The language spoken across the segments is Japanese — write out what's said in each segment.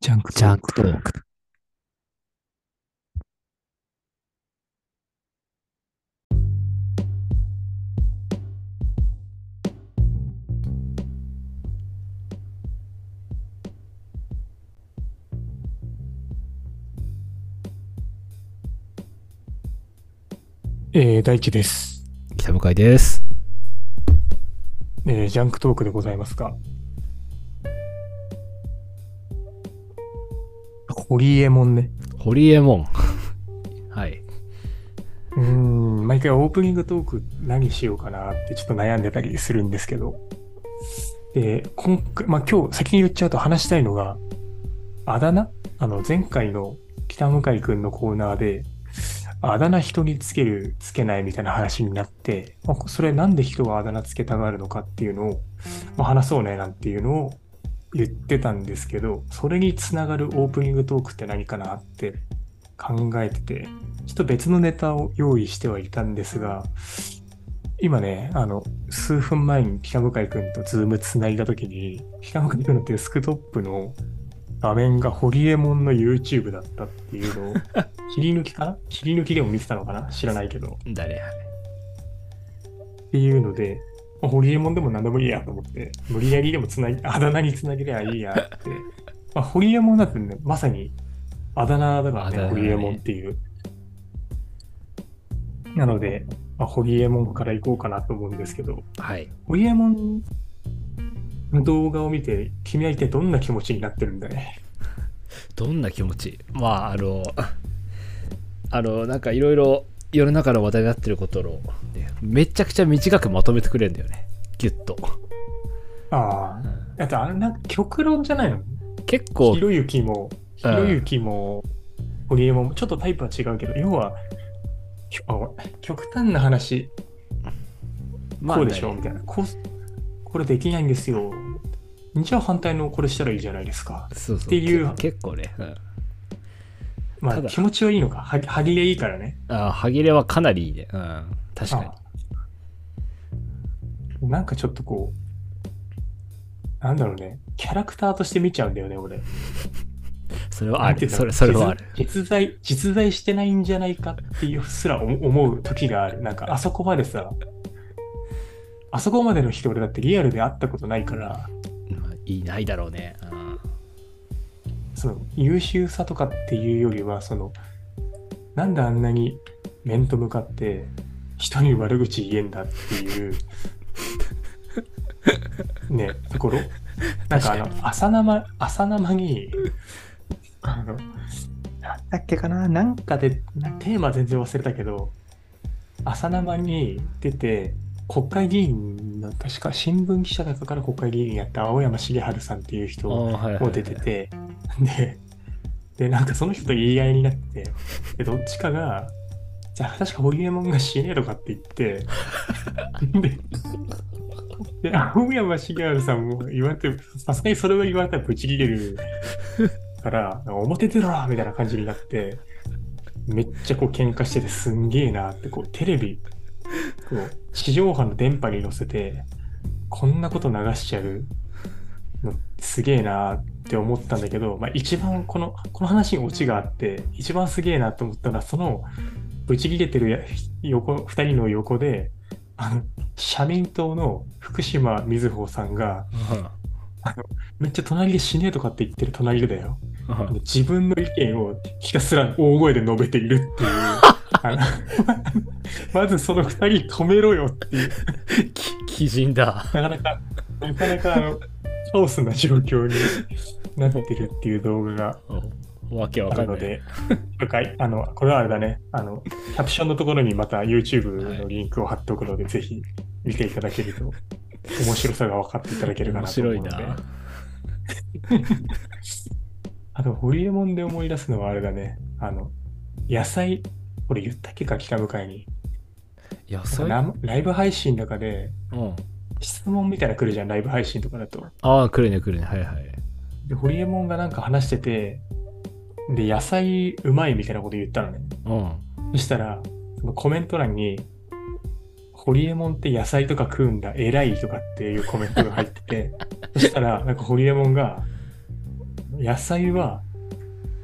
ジャンクジャンクトーク。えー、大地です、北向井です。えージャンクトークでございますが。ホリエモンね。ホリエモン。はい。うーん、毎回オープニングトーク何しようかなってちょっと悩んでたりするんですけど。で、今回、まあ今日先に言っちゃうと話したいのが、あだ名？あの前回の北向井くんのコーナーで、あだ名人につける、つけないみたいな話になって、まあそれなんで人があだ名つけたがるのかっていうのを、まあ、話そうねなんていうのを言ってたんですけど、それにつながるオープニングトークって何かなって考えてて、ちょっと別のネタを用意してはいたんですが、今ね、あの、数分前に北向井くんとズームつないだときに、北向井くんのデスクトップの画面がホリエモンの YouTube だったっていうのを、切り抜きかな？切り抜きでも見てたのかな？知らないけど。誰っていうので、まあホリエモンでも何でもいいやと思って、無理やりでもつなぎ、あだ名につなげりゃいいやって。まあ、ホリエモンだってね、まさにあだ名だからね、ねホリエモンっていう。なので、まあ、ホリエモンから行こうかなと思うんですけど、はい。ホリエモンの動画を見て、君は一体どんな気持ちになってるんだね。どんな気持ち？まあ、あの、あの、なんかいろいろ世の中の話題になってることを、ね、めちゃくちゃ短くまとめてくれるんだよね。ギュッと。ああ。だってあれなんか極論じゃないの？結構ひ、ろゆきも、ひろゆきも、ホリエモンも、ちょっとタイプは違うけど、要は、極端な話、まあねこうでしょ、みたいな。こうこれできないんですよ。じゃあ反対のこれしたらいいじゃないですか。そうそう。っていうけ結構ね。うんまあ気持ちはいいのか。は歯切れいいからね。あ歯切れはかなりいいね。うん。確かに。あなんかちょっとこう、なんだろうね。キャラクターとして見ちゃうんだよね、俺。それはある。それ、それはある。実実在、実在してないんじゃないかっていうすら思思う時がある。なんかあそこまでさ、あそこまでの人俺だってリアルで会ったことないから、まあいないだろうね。うんその優秀さとかっていうよりは、その、なんであんなに面と向かって人に悪口言えんだっていう、ね、ところ？なんかあの、朝生、朝生に、あの、なんだっけかな、なんかで、なテーマ全然忘れたけど、朝生に出て、国会議員の、確か新聞記者だから国会議員やった青山茂春さんっていう人も出てて、で、で、なんかその人と言い合いになって、で、どっちかが、じゃあ確かホリエモンが死ねとかって言って、で、で、青山茂春さんも言われて、さすがにそれを言われたらブチ切れるから、表出ろみたいな感じになって、めっちゃこう喧嘩しててすんげえなって、こうテレビ、こう地上波の電波に乗せて、こんなこと流しちゃうのすげえなって思ったんだけど、まあ、一番この、この話にオチがあって、一番すげえなと思ったのは、その、ブチ切れてるや横、二人の横で、あの、社民党の福島みずほさんが、めっちゃ隣で死ねとかって言ってる隣でだよ。自分の意見をひたすら大声で述べているっていう。まずその二人止めろよっていう。き鬼人だ。なかなか、なかなかあの、カオスな状況になってるっていう動画がうんわけわあかんない。るので、了解。あの、これはあれだね。あの、キャプションのところにまた YouTube のリンクを貼っておくので、ぜひ見ていただけると、面白さが分かっていただけるか面なと思うので。白いな。あと、ホリエモンで思い出すのはあれだね。あの、野菜、これ言ったっけか、北向かいに。野菜なんかラライブ配信の中で、うん。質問みたいなの来るじゃん、ライブ配信とかだと。ああ、来るね来るね。はいはい。で、ホリエモンがなんか話してて、で、野菜うまいみたいなこと言ったのね。うん。そしたら、そのコメント欄に、ホリエモンって野菜とか食うんだ、偉いとかっていうコメントが入ってて、そしたら、なんかホリエモンが、野菜は、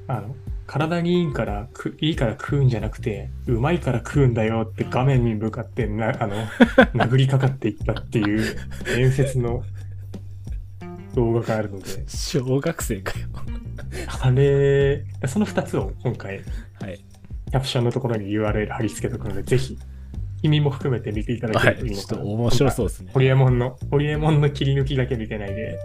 あの、体にいいからく、いいから食うんじゃなくて、うまいから食うんだよって画面に向かってな、あの、殴りかかっていったっていう伝説の動画があるので、小学生かよ。あれ、その2つを今回、はい。キャプションのところに URL 貼り付けとくので、ぜひ、君も含めて見ていただけはい。るといいのかな。ちょっと面白そうですねホ。リエモンの、ホリエモンの切り抜きだけ見てないで、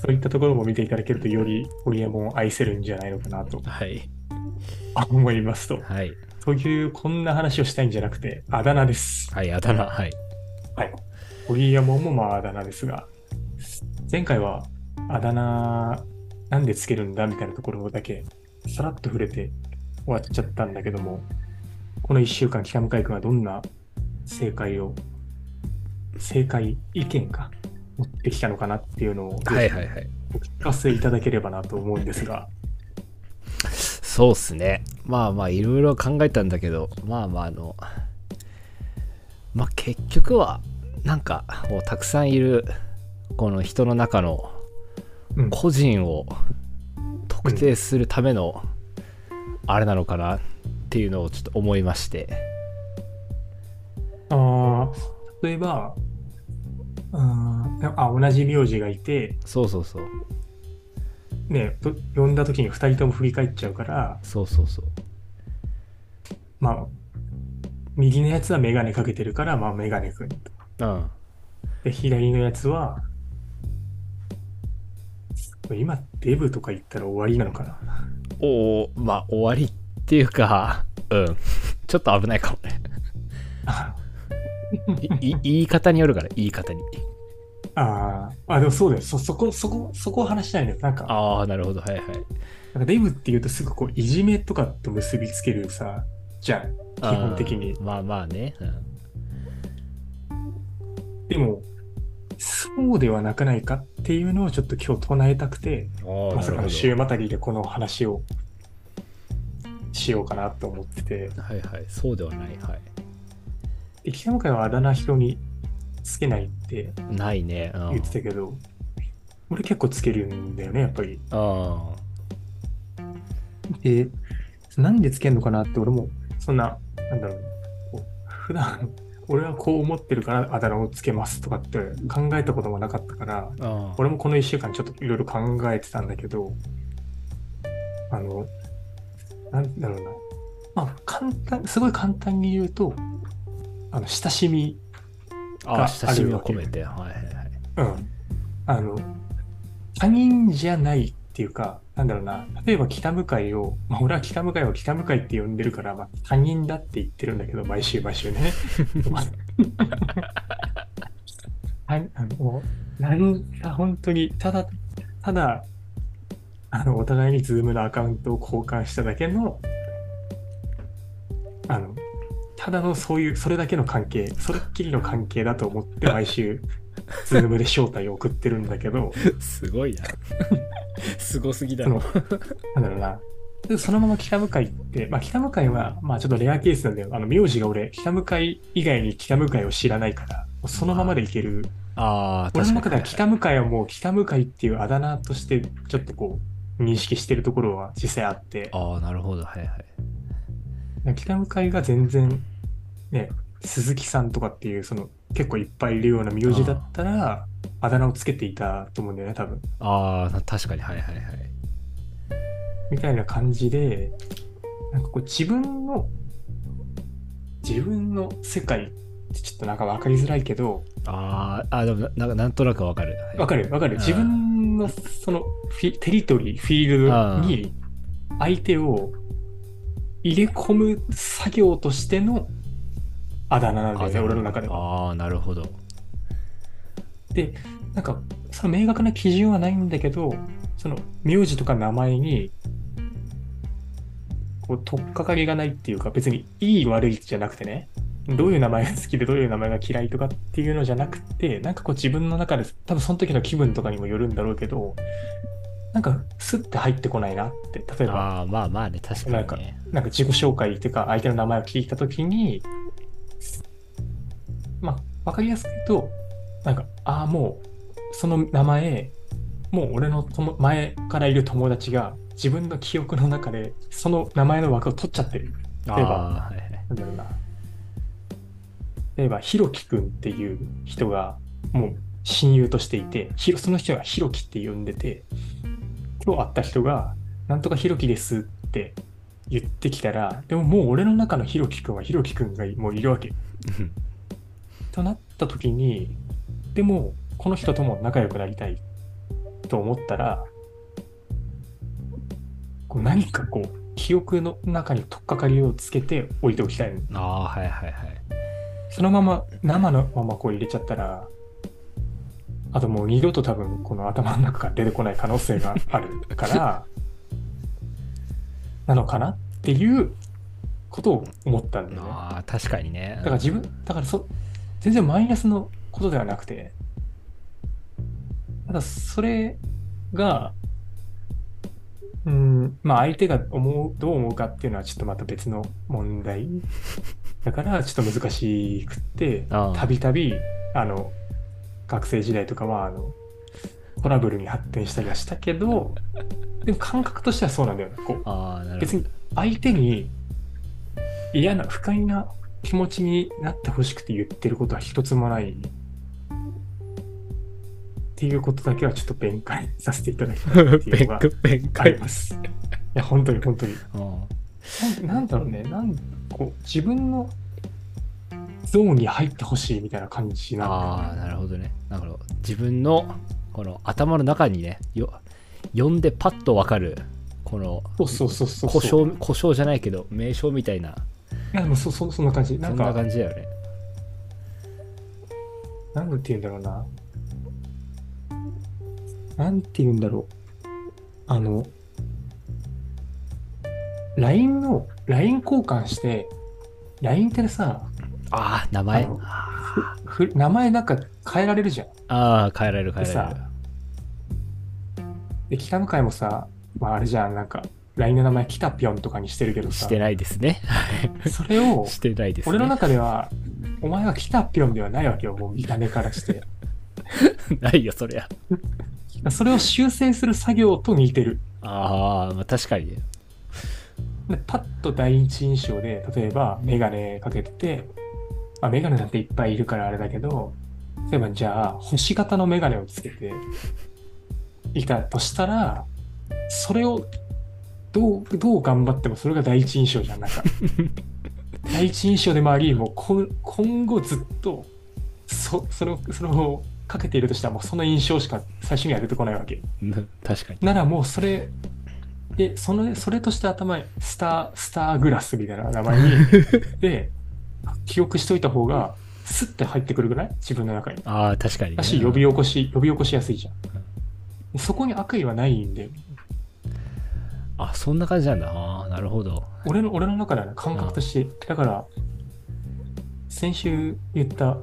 そういったところも見ていただけると、よりホリエモンを愛せるんじゃないのかなとはい。思いますと。はい。という、こんな話をしたいんじゃなくて、あだ名です。はい、あだ名。はい。はい。ホリエモンもまああだ名ですが、前回はあだ名なんでつけるんだみたいなところだけさらっと触れて終わっちゃったんだけども、この1週間、北向井君はどんな正解を、正解意見か、持ってきたのかなっていうのを、はいはいはい。お聞かせいただければなと思うんですが、そうっすね。まあまあ、いろいろ考えたんだけど、まあまあ、あの、まあ結局は、なんか、もうたくさんいる、この人の中のうん、個人を特定するための、あれなのかなっていうのをちょっと思いまして。例えば、うんあ、同じ名字がいて、そうそうそう。ね、と呼んだ時に2人とも振り返っちゃうから、そうそうそう。まあ、右のやつはメガネかけてるから、まあ、メガネくん。うん。で、左のやつは、今、デブとか言ったら終わりなのかな。おおまあ終わりっていうか、うん。ちょっと危ないかもね。いい言い方によるから、言い方に。あーあ、でもそうだよ。そ、そこ、そこ、そこを話したいのよ。なんか、ああ、なるほど。はいはい。なんかデブって言うとすぐこう、いじめとかと結びつけるさ、じゃん。基本的にまあまあね。うんでも、そうではなくないかっていうのをちょっと今日唱えたくて、ああ、まさかの。週またぎでこの話をしようかなと思ってて、はいはい。そうではない。はい。で北向井はあだ名人につけないってないね。うん言ってたけど、俺結構つけるんだよね、やっぱり。あで、なんでつけんのかなって俺も、そんな、なんだろう、こう普段、俺はこう思ってるからあだ名をつけますとかって考えたこともなかったから、あ。ああ。俺もこの1週間ちょっといろいろ考えてたんだけど、あの、なんだろうな。まあ、簡単、すごい簡単に言うと、あの、親しみ、ああ、親しみを込めて。はいはいはい。うん。あの、他人じゃないっていうか、なんだろうな。例えば北向井を、まあ、俺は北向井を北向井って呼んでるから、まあ、他人だって言ってるんだけど、毎週毎週ね。あ あの、なんか本当に、ただ、ただ、あの、お互いに Zoom のアカウントを交換しただけの、あの、ただのそういう、それだけの関係、それっきりの関係だと思って毎週、Zoom で招待を送ってるんだけど、すごいな。すごすぎだろ。なんだろうな。でそのまま北向井って、まあ北向井は、まあちょっとレアケースなんだよ。あの、名字が俺、北向井以外に北向井を知らないから、そのままでいける。ああ、俺の確かに。中では北向井はもう北向井っていうあだ名として、ちょっとこう、認識してるところは実際あって、ああ、なるほど。はいはい。北向井が全然、ね、鈴木さんとかっていう、その、結構いっぱいいるような名字だったら、あだ名をつけていたと思うんだよね、多分。ああ、確かに。はいはいはい。みたいな感じで、なんかこう自分の、自分の世界ってちょっとなんか分かりづらいけど、あーあ、でもなななんとなくわかる。はい分かる分かる。うん自分のそのフィテリトリー、フィールドに相手を入れ込む作業としてのあだ名なんだよね、俺の中では。ああ、なるほど。で、なんか、その明確な基準はないんだけど、その名字とか名前に、こう、取っかかりがないっていうか、別にいい悪いじゃなくてね、どういう名前が好きでどういう名前が嫌いとかっていうのじゃなくて、なんかこう自分の中で、多分その時の気分とかにもよるんだろうけど、なんかスッて入ってこないなって、例えば、ああ、まあまあね、確かにね。なんか自己紹介っていうか、相手の名前を聞いたときに、まあ、わかりやすく言うと、なんか、ああ、もう、その名前、もう俺の友前からいる友達が自分の記憶の中でその名前の枠を取っちゃってる。あ例えばなんだろうな。例えば、ひろきくんっていう人がもう親友としていて、ひろその人がひろきって呼んでて、今日会った人が、なんとかひろきですって言ってきたら、でももう俺の中のひろきくんはひろきくんがもういるわけ。となった時に、でも、この人とも仲良くなりたいと思ったら、こう何かこう、記憶の中に取っかかりをつけて置いておきたいの。ああはいはいはいそのまま、生のままこう入れちゃったら、あともう二度と多分この頭の中から出てこない可能性があるから、なのかなっていうことを思ったんだよね。ああ確かにねだから自分、だからそ、全然マイナスのことではなくて、ただそれが、うん、まあ相手が思う、どう思うかっていうのはちょっとまた別の問題。だからちょっと難しくって、たびたび、あの、学生時代とかは、あの、トラブルに発展したりはしたけど、でも感覚としてはそうなんだよね。こう別に相手に嫌な不快な気持ちになってほしくて言ってることは一つもないっていうことだけはちょっと弁解させていただきたいどっていうのがあり解。ます。いや本当に本当に。うんなんなんだろうね。なんこう自分のゾーンに入ってほしいみたいな感じなああなるほどね。だから自分のこの頭の中にねよ読んでパッとわかるこのそうそうそうそう。故障故障じゃないけど名称みたいないやでもそそそんな感じなそんなんか感じだよねなんて言うんだろうな。なんて言うんだろう。あの、LINE の、LINE 交換して、LINE ってさ、ああ名前あのあふ名前なんか変えられるじゃん。あー変えられる変えでられるさで、北向会もさ、まああれじゃん、なんか、LINE の名前、キタピョンとかにしてるけどさ。して、ないですね。それを、してないですね。俺の中では、お前はキタピョンではないわけよ、もう見た目からして。ないよそりゃ。それを修正する作業と似てる。ああまあ確かにね。でパッと第一印象で、例えばメガネかけてて、まあ、メガネなんていっぱいいるからあれだけど、例えばじゃあ星型のメガネをつけていたとしたら、それをどう、どう頑張ってもそれが第一印象じゃん。なんか、第一印象でもあり、もうこ今後ずっと、そ、その、そのをかけているとしたらもうその印象しか最初には出てこないわけ。うん確かにならもうそれ、で、その、それとして頭に、スター、スターグラスみたいな名前に、で、記憶しといた方が、スッて入ってくるぐらい？自分の中に。ああ確かに、ね、だし、呼び起こし、呼び起こしやすいじゃん。でそこに悪意はないんで、あそんな感じなんだああなるほど俺の、俺の中ではね、感覚として、だから、先週言った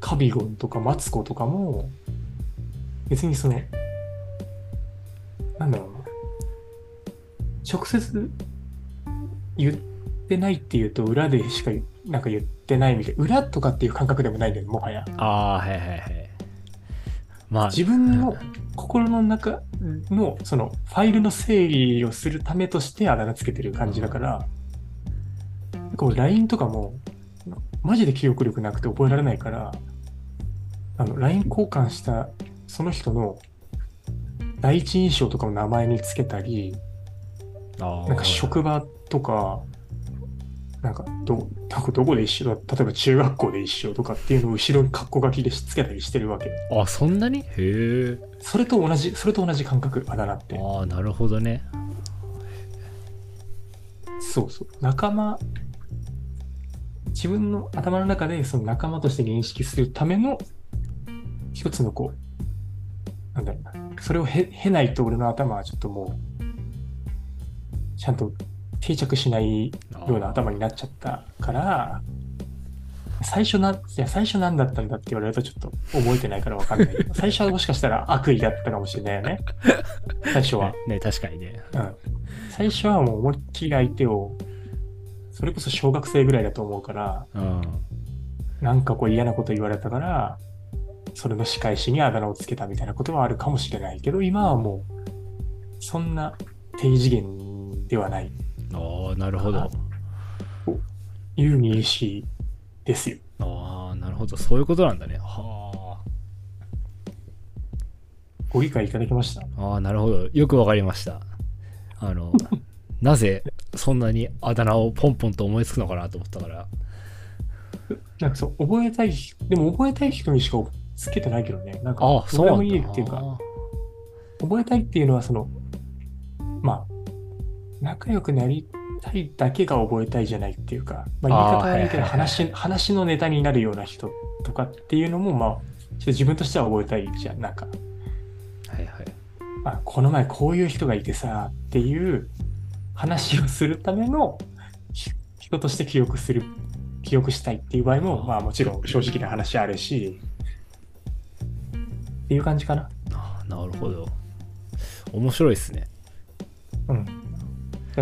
カビゴンとかマツコとかも、別にその、なんだろうな。直接言ってないっていうと、裏でしかなんか言ってないみたいな。裏とかっていう感覚でもないんだよね、もはや。ああはいはいはいまあ自分の心の中のそのファイルの整理をするためとしてあだ名つけてる感じだから、こう LINE とかもマジで記憶力なくて覚えられないから、あの LINE 交換したその人の第一印象とかの名前につけたり、なんか職場とか、なんかど、どこで一緒だ、例えば中学校で一緒とかっていうのを後ろにカッコ書きでしつけたりしてるわけ。あそんなに？へえそれと同じ、それと同じ感覚、あだ名って。ああなるほどねそうそう。仲間、自分の頭の中でその仲間として認識するための一つのこう、なんだろうな。それをへ経ないと俺の頭はちょっともう、ちゃんと定着しないような頭になっちゃったから、最初な、いや、最初何だったんだって言われるとちょっと覚えてないからわかんないけど。最初はもしかしたら悪意だったかもしれないよね。最初は。ねね確かにねうん。最初はもう思いっきり相手を、それこそ小学生ぐらいだと思うから、うんなんかこう嫌なこと言われたから、それの仕返しにあだ名をつけたみたいなことはあるかもしれないけど、今はもう、そんな低次元ではないああなるほど。という認識ですよ。ああなるほど。そういうことなんだね。はご理解いただけました？あああなるほど。よくわかりました。あの なぜそんなにあだ名をポンポンと思いつくのかなと思ったから。なんかそう、覚えたい、でも覚えたい人にしかつけてないけどね。なんか、ああそうなんだ。っていうか、覚えたいっていうのは、その、まあ、仲良くなりたいだけが覚えたいじゃないっていうか、まあ、言い方悪いけどあーはいはいはい話、話のネタになるような人とかっていうのも、まあ、ちょっと自分としては覚えたいじゃん。なんか、はいはいあ、この前こういう人がいてさ、っていう話をするためのひ人として記憶する、記憶したいっていう場合も、まあもちろん正直な話あるし、っていう感じかな。なるほど面白いですねうん。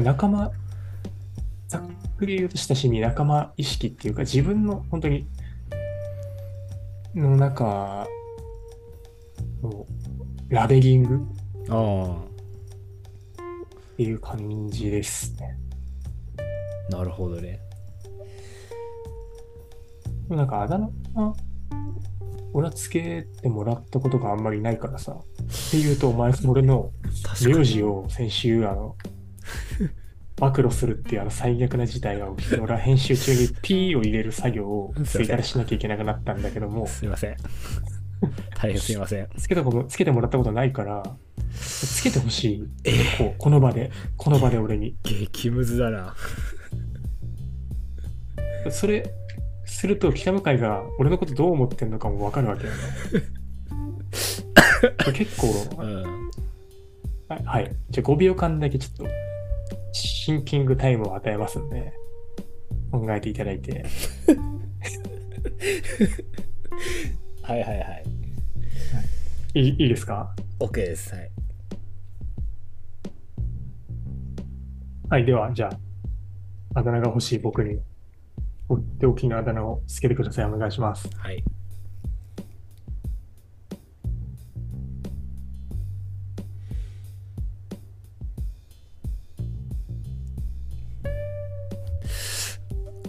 仲間、ざっくり言うと親しみ、仲間意識っていうか、自分の本当に、の中のラベリングあっていう感じですね。あなるほどねなんかあだ名は、俺はつけてもらったことがあんまりないからさ。っていうと、お前、俺の名字を先週、あの、暴露するっていうあの最悪な事態が起きて、俺は編集中に P を入れる作業をツイッターでしなきゃいけなくなったんだけども、すいません。大変すいません。つけたこと、つけてもらったことないから、つけてほしい。こう、この場で、この場で俺に。激ムズだな。それ、すると北向井が俺のことどう思ってんのかもわかるわけよ 結構、うん。はい、はい。じゃあ5秒間だけちょっと、シンキングタイムを与えますんで、考えていただいて。はいはいはいいいいいですか？OK ですはいはい、では、じゃあ、あだ名が欲しい僕に、とっておきのあだ名をつけてください。お願いします。はい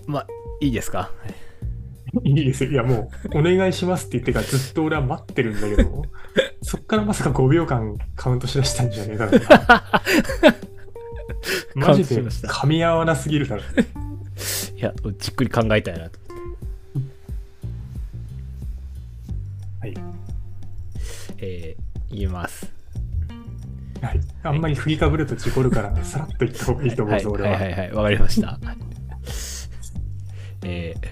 まあいいですか？いいですよ。いや、もう、お願いしますって言ってからずっと俺は待ってるんだけど、そっからまさか5秒間カウントしだしたんじゃねえかな。マジで噛み合わなすぎるだろ。いやじっくり考えたいなとはい。えー、言いますはい。あんまり振りかぶると事故るから、さらっと言った方がいいと思うぞ、俺は。はいはいはいわかりましたえー、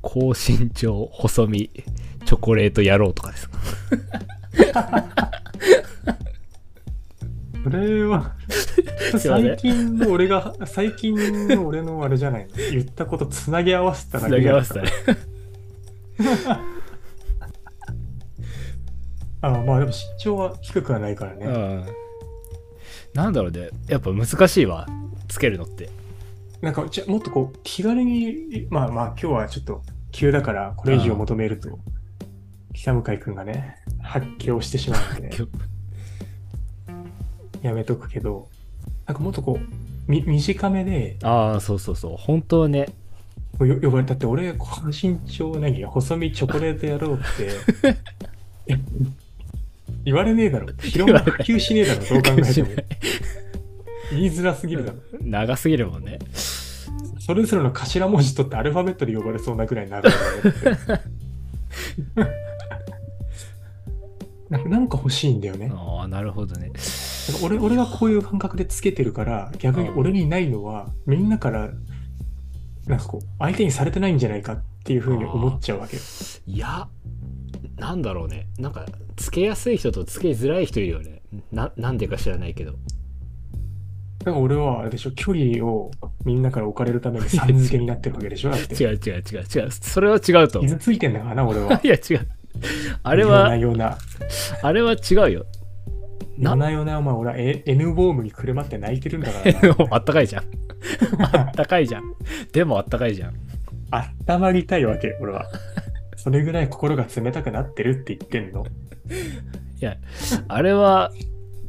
高身長細身チョコレート野郎とかです。か それは、最近の俺が、最近の俺のあれじゃないの？言ったことつなぎ合わせただつなぎけじゃない合わせたね。あまあでも身長は低くはないからね。うんなんだろうね。やっぱ難しいわ。つけるのってなんか、じゃもっとこう、気軽に、まあまあ今日はちょっと急だから、これ以上求めると、北向井くんがね、発狂してしまうので、やめとくけど、なんかもっとこう、み短めで、ああそうそうそう。本当はね。よ呼ばれたって俺、この身長何や、細身チョコレートやろうって、え言われねえだろ。広ま普及しねえだろ、どう考えても。言い。づらすぎるだろ。長すぎるもんねそれぞれの頭文字取ってアルファベットで呼ばれそうなくらい長いだろって。なんかなんか欲しいんだよね。ああなるほどね俺俺がこういう感覚でつけてるから、逆に俺にないのは、みんなから、なんかこう、相手にされてないんじゃないかっていうふうに思っちゃうわけよ。いやなんだろうねなんかつけやすい人とつけづらい人いるよねななんでか知らないけどだから俺はあれでしょ、距離をみんなから置かれるためにさん付けになってるわけでしょ だって。違う違う違う違うそれは違うと傷ついてんだからな、俺は。いや違うあれ夜なは夜な。あれは違うよな夜な夜な、お前、俺は N- N ボームにくるまって泣いてるんだから な。あったかいじゃんあったかいじゃんでもあったかいじゃんあったまりたいわけ、俺は。それぐらい心が冷たくなってるって言ってんの。いや、あれは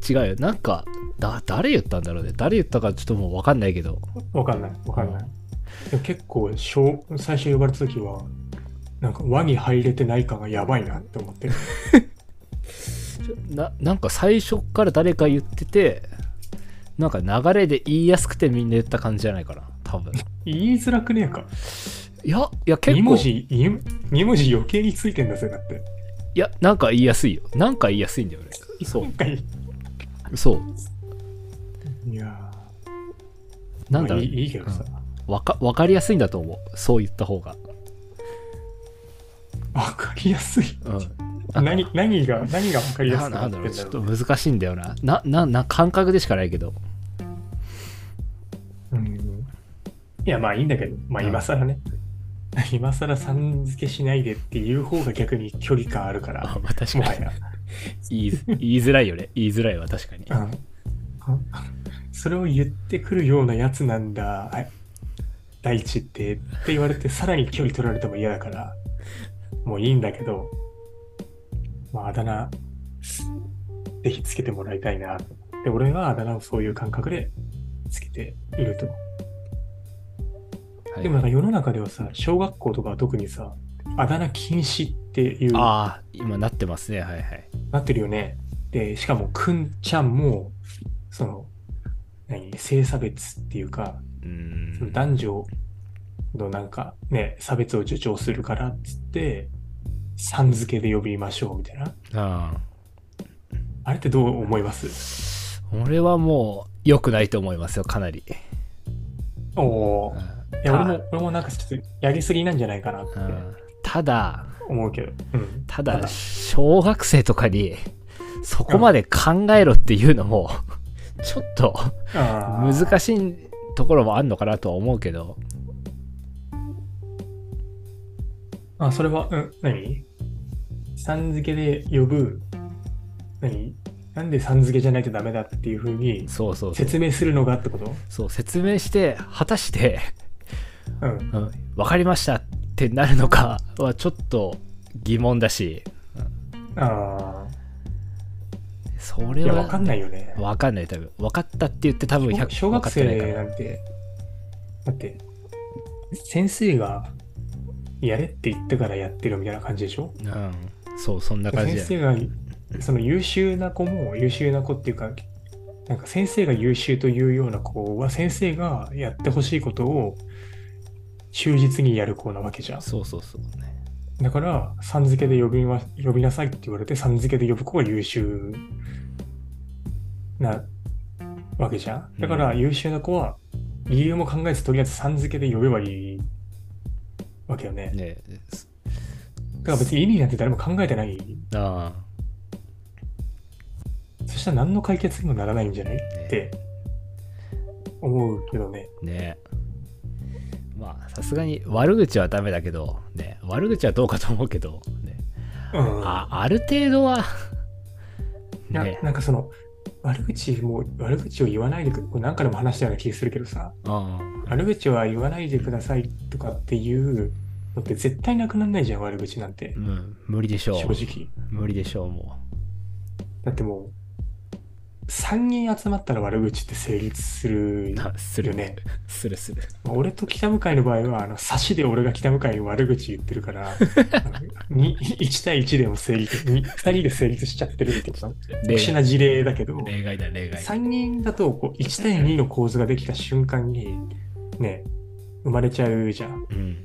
違うよ。なんか、だ、誰言ったんだろうね。誰言ったかちょっともうわかんないけど。わかんない、わかんない。でも結構小、最初呼ばれた時は、なんか輪に入れてない感がやばいなって思ってる。な、なんか最初から誰か言ってて、なんか流れで言いやすくてみんな言った感じじゃないかな。多分。言いづらくねえか。いや、いや結2構。文字、2文字余計についてんだぜ、だって。いや、なんか言いやすいよ。なんか言いやすいんだよね。そ。う。そう。なんだ？ろうまあいいいいけどさ。わか、わかりやすいんだと思う。そう言った方が。わかりやすい。うん。何、何が、何がわかりやすくなんだろう。ちょっと難しいんだよな。な、な、な、感覚でしかないけど。うん。いや、まあいいんだけど、まあうん今更ね。今更さん付けしないでっていう方が逆に距離感あるか あ、ら、まあ確かに。言い、言いづらいよね。言いづらいわ、確かに。うん。それを言ってくるようなやつなんだ、あ大地って、って言われて、さらに距離取られても嫌だから、もういいんだけど、まあ、あだ名、ぜひつけてもらいたいなと。で、俺はあだ名をそういう感覚でつけていると。はいでもなんか世の中ではさ、小学校とかは特にさ、あだ名禁止っていう、なああ、今なってますね。はいはい。ってるよね。で、しかも、くんちゃんも、その、何、性差別っていうか、うーそのん。男女のなんかね、差別を助長するからっつって、さん付けで呼びましょうみたいな。ああれってどう思います？あ。俺はもう、良くないと思いますよ、かなり。おおうん。いや、俺も、俺もなんかちょっとやりすぎなんじゃないかなってうんただ、思うけど。うん。ただ、小学生とかに、そこまで考えろっていうのも、ちょっと難しいところもあんのかなとは思うけど、あ、それは、うん、何？さん付けで呼ぶ、何？なんでさん付けじゃないとダメだっていうふうにそうそうそう。説明するのがってこと？そう、説明して、果たして、うん。うん、分かりましたってなるのかはちょっと疑問だし、あそあ。いや、れはわかんないよね。わかんない多分。分かったって言って多分100小学生ら。なんて、だって、先生がやれって言ってからやってるみたいな感じでしょ？うん。そうそんな感じ先生が、その優秀な子も優秀な子っていうか、なんか先生が優秀というような子は先生がやってほしいことを忠実にやる子なわけじゃん。そうそうそう。ねだから、さん付けで呼びま、呼びなさいって言われて、さん付けで呼ぶ子が優秀なわけじゃん。だから、優秀な子は、理由も考えず、とりあえずさん付けで呼べばいいわけよね。ねだから別に意味なんて誰も考えてない。あそしたら何の解決にもならないんじゃない？って思うけどね。あねまあさすがに悪口はダメだけどね悪口はどうかと思うけどね。うん。あある程度はね。なんかその、悪口も、悪口を言わないでく、これ何回でも話したような気がするけどさ、うん。悪口は言わないでくださいとかっていうのって絶対なくならないじゃん、悪口なんて。う。ん。無理でしょう。正直。無理でしょうもだってもう、3人集まったら悪口って成立するよね。するするまあ俺と北向井の場合は、あの、差しで俺が北向井に悪口言ってるから、あ のに1対1でも成立、2, 2人で成立しちゃってるっていうか、特殊な事例だけど、例外だ例外。3人だとこう1対2の構図ができた瞬間に、ね、生まれちゃうじゃん。うん。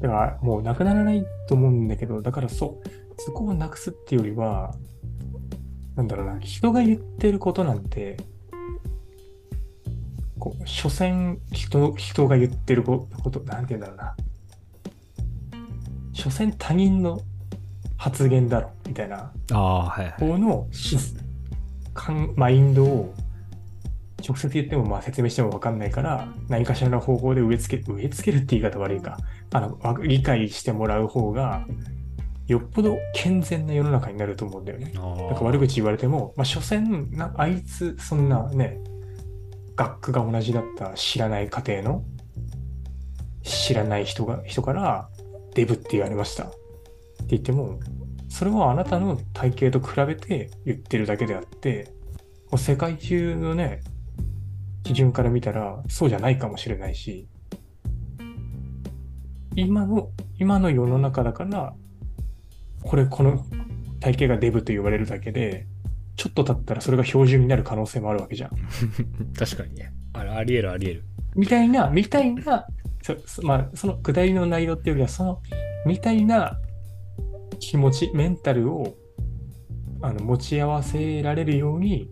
だからもうなくならないと思うんだけど、だからそう、そこをなくすっていうよりは、なんだろうな、人が言ってることなんて、こう、所詮人、人が言ってること、なんて言うんだろうな。所詮他人の発言だろ、みたいな。ああはいはい。方のし感マインドを直接言ってもまあ説明しても分かんないから何かしらの方法で植え付け植え付けるって言い方悪いか。あのわ理解してもらう方がよっぽど健全な世の中になると思うんだよね。あなんか悪口言われても、まあ、所詮なあいつそんなね学区が同じだった知らない家庭の知らない人が人からデブって言われましたって言っても、それはあなたの体型と比べて言ってるだけであって、もう世界中のね、基準から見たらそうじゃないかもしれないし、今の、今の世の中だから、これ、この体型がデブと言われるだけで、ちょっと経ったらそれが標準になる可能性もあるわけじゃん。確かにね。あれ、ありえるありえる。みたいな、みたいな、そそまあ、その下りの内容っていうよりは、その、みたいな気持ち、メンタルをあの持ち合わせられるように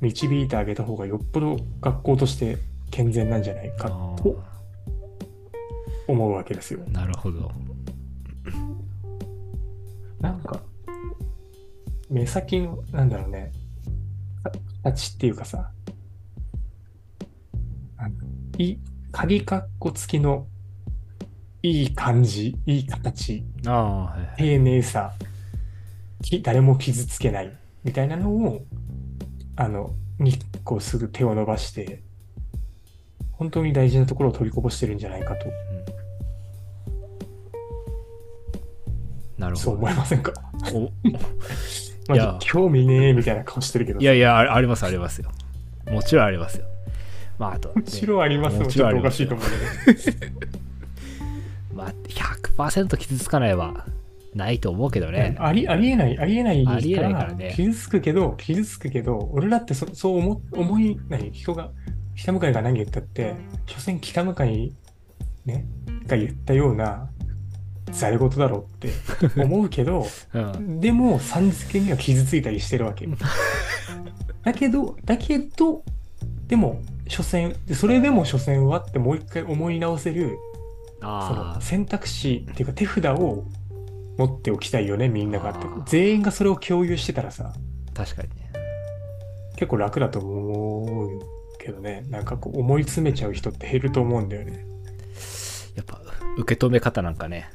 導いてあげた方がよっぽど学校として健全なんじゃないかあと思うわけですよ。ーなるほど。なんか、目先の、なんだろうね、か形っていうかさ、いい、鍵括弧付きのいい感じ、いい形、ああ、はいはい。丁寧さ、き誰も傷つけない。みたいなのを、あの、にこうすぐ手を伸ばして、本当に大事なところを取りこぼしてるんじゃないかと、なるほど。思いませんか？お まいやあ、興味ねえみたいな顔してるけどいやいや、あありますありますよ。もちろんありますよ。まあ、あと、ねもちろんありますももちろんありますちょっとおかしいと思うけど。まあ、100%傷つかないはないと思うけどね。ありありえない、ありえないありえないからね傷つくけど、傷つくけど、俺だってそそう思思い、何、人が、北向かいが何言ったって、所詮北向かい、ね、が言ったような、ざれ言だろうって 思うけど、うん。でも、さん付けには傷ついたりしてるわけ。だけど、だけど、でも、所詮、それでも所詮はってもう一回思い直せる、そあの選択肢っていうか手札を持っておきたいよね、みんながって。全員がそれを共有してたらさ、あ、確かにね。結構楽だと思うけどね、なんかこう思い詰めちゃう人って減ると思うんだよね。やっぱ、受け止め方なんかね。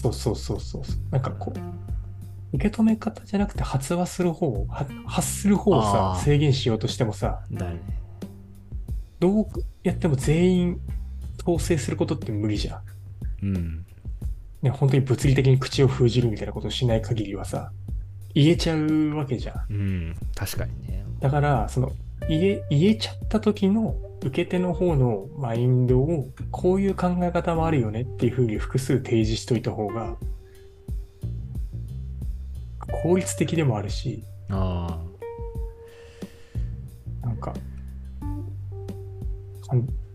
そうそうそうそう。なんかこう、受け止め方じゃなくて発話する方を、は発する方をさ制限しようとしてもさ、だね。どうやっても全員統制することって無理じゃん。うん。ね、本当に物理的に口を封じるみたいなことをしない限りはさ、言えちゃうわけじゃん。うん。確かにね。だから、その、言え、言えちゃった時の受け手の方のマインドを、こういう考え方もあるよねっていうふうに複数提示しといた方が、効率的でもあるし、あなんか、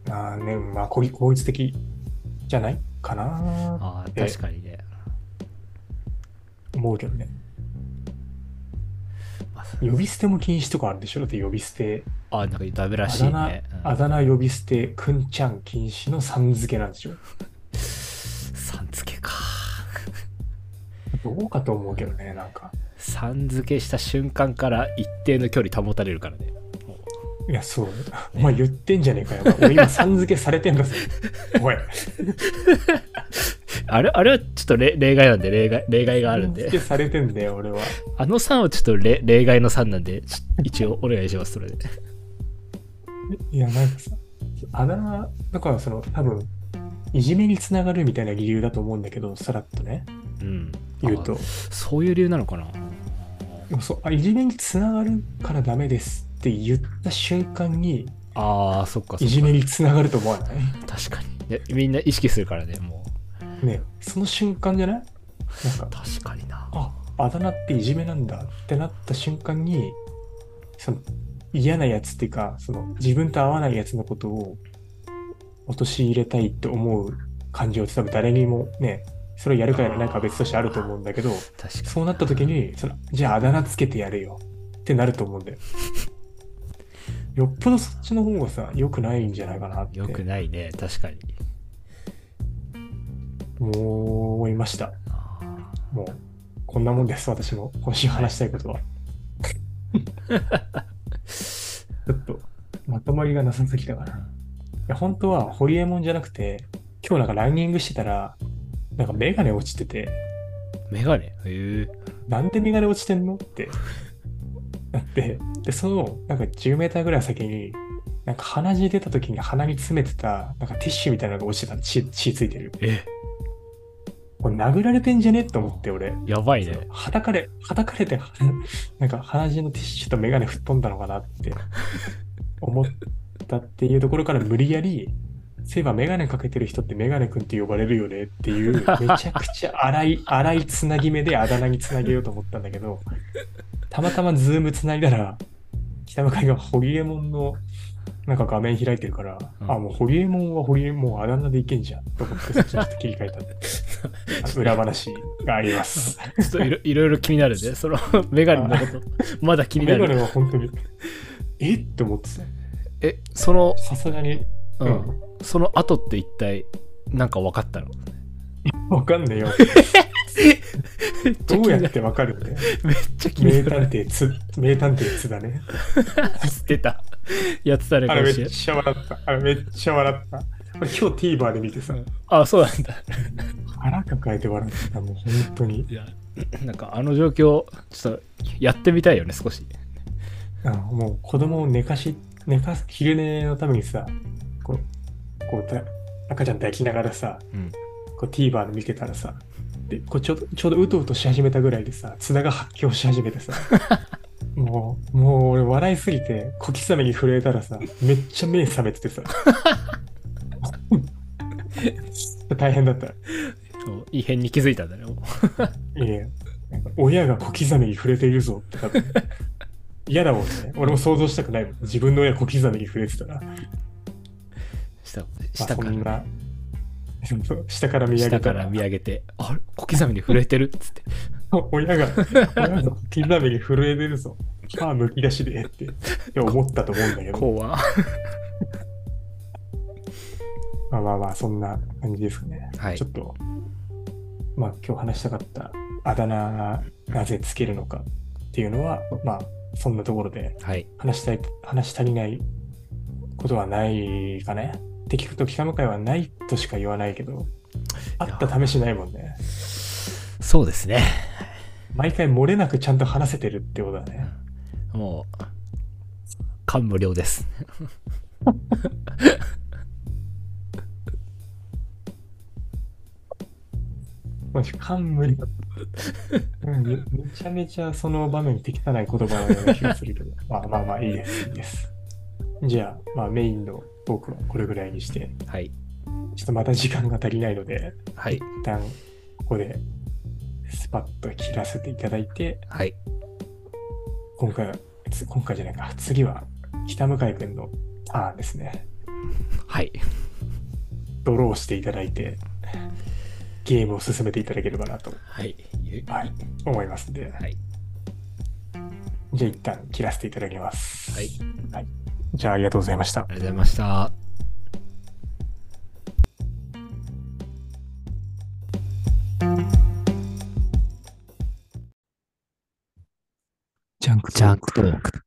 あーね、まあ、効率的じゃないかあ。なあ確かにね。思うけどね。まあ呼び捨ても禁止とかあるでしょ？だって呼び捨て。あ、なんかダメらしいね。、うんあだ名呼び捨て、くんちゃん禁止のさん付けなんでしょさん付けか。どうかと思うけどね、なんか。さん付けした瞬間から一定の距離保たれるからね。いや、そう。お前言ってんじゃねえかよ。俺今さん付けされてんだぜ。おい。あれあれはちょっと例例外なんで、例外例外があるんで付。けされてんだよ、俺は。あの3はちょっと例例外の3なんで、一応お願いします、それで。いや、なんかさ、あだ名、だからその、多分、いじめにつながるみたいな理由だと思うんだけど、さらっとね、うん。言うとあ。そういう理由なのかな？そうあいじめにつながるからダメですって言った瞬間に、ああ、そっか。いじめにつながると思わない？確かに。みんな意識するからね、もう。ねその瞬間じゃない？なんか、確かにな。あ、あだ名っていじめなんだってなった瞬間に、その嫌なやつっていうか、その自分と合わないやつのことを陥れたいって思う感情って多分誰にもね、それをやるかやらないかは別としてあると思うんだけど、確かに。そうなった時に、そのじゃああだ名つけてやるよってなると思うんだよ。よっぽどそっちの方がさ、良くないんじゃないかなってよくないね、確かに。思いました。もう、こんなもんです、私も。今週話したいことは。ちょっと、まとまりがなさすぎたかな。いや、本当は、ホリエモンじゃなくて、今日なんかランニングしてたら、なんかメガネ落ちてて、メガネ？へえ。なんでメガネ落ちてんの？って。なって、で、その、なんか10メーターぐらい先に、なんか鼻血出た時に鼻に詰めてた、なんかティッシュみたいなのが落ちてたの、血、血ついてる。えこれ殴られてんじゃね？と思って、俺。やばいね。はたかれ、はたかれて、なんか鼻血のティッシュとメガネ吹っ飛んだのかなって思ったっていうところから無理やり、そういえばメガネかけてる人ってメガネくんって呼ばれるよねっていう、めちゃくちゃ 荒い、荒いつなぎ目であだ名につなげようと思ったんだけど、たまたまズームつないだら、北向かいがホリエモンのなんか画面開いてるから、うんあ、もうホリエモンはホリエモンあだ名でいけんじゃんと思ってそっちにちょっと切り替えたって あの裏話があります。ちょっといろいろ気になるね。そのメガネのこと、まだ気になメガネる。は本当に、え？って思ってた。え、その、さすがに、ううんん、その後って一体、なんか分かったの？わかんねえよ。どう。やってわかるって。めっちゃ気に名なる。探偵つ、名探偵つだね。知ってた。やってたね、あれめ。っちゃ笑った。あれめっちゃ笑った。今日 TVer で見てさ、あ、そうなんだ。腹抱えて笑ってた。もう本当に。いや、なんかあの状況、ちょっとやってみたいよね、少し。うんもう子供を寝かし、寝かす、昼寝のためにさ、こう、こうた赤ちゃん抱きながらさ、うん。こう TVer で見てたらさ、で、こうちょうど、ちょうどうとうとし始めたぐらいでさ、津田が発狂し始めてさ、もう、もう俺笑いすぎて、小刻みに震えたらさ、めっちゃ目覚めててさ、大変だった。異変に気づいたんだね。いやなんか親が小刻みに触れているぞって多分、嫌だもんね。俺も想像したくないもん。自分の親小刻みに触れてたら。ま下あ、下から 下から見上げた下からら見上げて、あれ？小刻みに震えてる？っつって。親が、親が小刻みに震えてるぞ。歯むき出しでってって思ったと思うんだけど。怖まあまあまあ、そんな感じですかね。はいちょっと、まあ今日話したかったあだ名なぜつけるのかっていうのは、まあそんなところではい。話したい、話し足りないことはないかね。って聞くと、北向井はないとしか言わないけど、あった試しないもんね。そうですね。毎回漏れなくちゃんと話せてるってことだね。もう、感無量です。もし冠うんめめちゃめちゃその場面適さない言葉のような気がするけど、まあまあまあいいです、いいです。じゃあ、まあメインのトークはこれぐらいにして、はい。ちょっとまた時間が足りないので、はい。一旦ここでスパッと切らせていただいて、はい。今回は、つ今回じゃないか、次は北向井君のターンですね。はい。ドローしていただいて、ゲームを進めていただければなと、はい。はい、思いますんで、はい。じゃあ一旦切らせていただきます。はい。じゃあありがとうございましたあ。りがとうございました。ジャンクトーク。